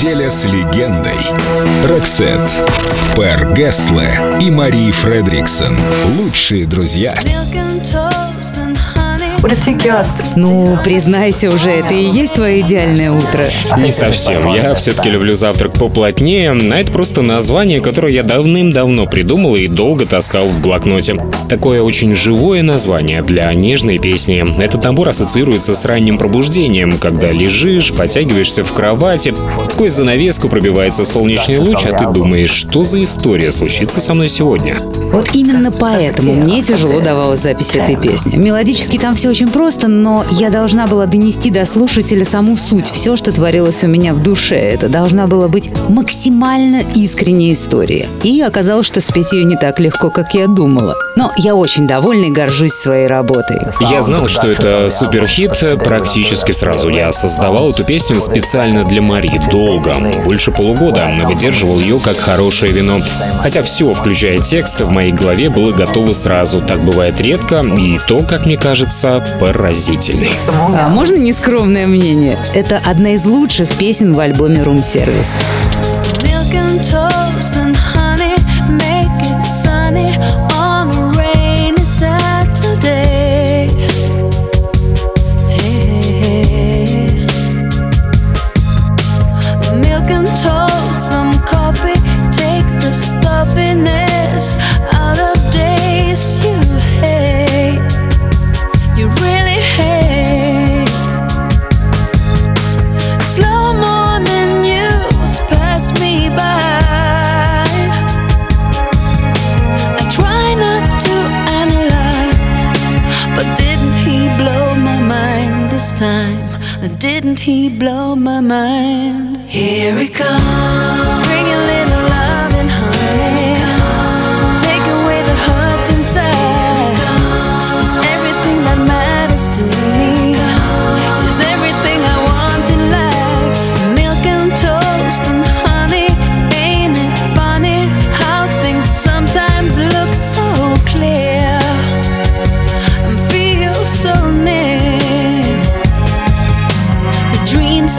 Неделя с легендой. Роксет. Пэр Гессле и Мари Фредриксон. Лучшие друзья. Ну, признайся уже, это и есть твое идеальное утро. Не совсем. Я все-таки люблю завтрак поплотнее, а это просто название, которое я давным-давно придумал и долго таскал в блокноте. Такое очень живое название для нежной песни. Этот набор ассоциируется с ранним пробуждением, когда лежишь, потягиваешься в кровати, сквозь занавеску пробивается солнечный луч, а ты думаешь, что за история случится со мной сегодня? Вот именно поэтому мне тяжело давалась запись этой песни. Мелодически там все очень просто, но я должна была донести до слушателя саму суть, все, что творилось у меня в душе. Это должна была быть максимально искренняя история. И оказалось, что спеть ее не так легко, как я думала. Но я очень довольна и горжусь своей работой. Я знал, что это суперхит практически сразу. Я создавал эту песню специально для Мари. Долго, больше полугода. Выдерживал ее как хорошее вино. Хотя все, включая текст, в моей голове было готово сразу. Так бывает редко, и то, как мне кажется, поразительный. А можно нескромное мнение? Это одна из лучших песен в альбоме Room Service. Milk and toast and honey Didn't he blow my mind? Here he comes,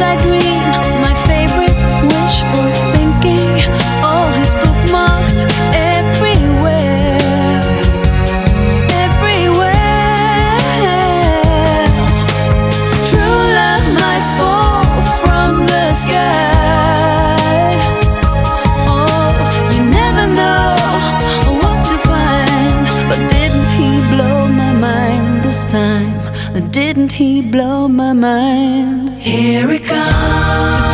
I dream, my favorite wish for thinking. All bookmarked everywhere. Everywhere. True love might fall from the sky. Oh, you never know what to find. But didn't he blow my mind this time? Didn't he blow my mind? Here it comes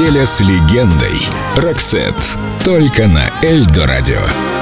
Неделя с легендой. Роксет. Только на Эльдо радио.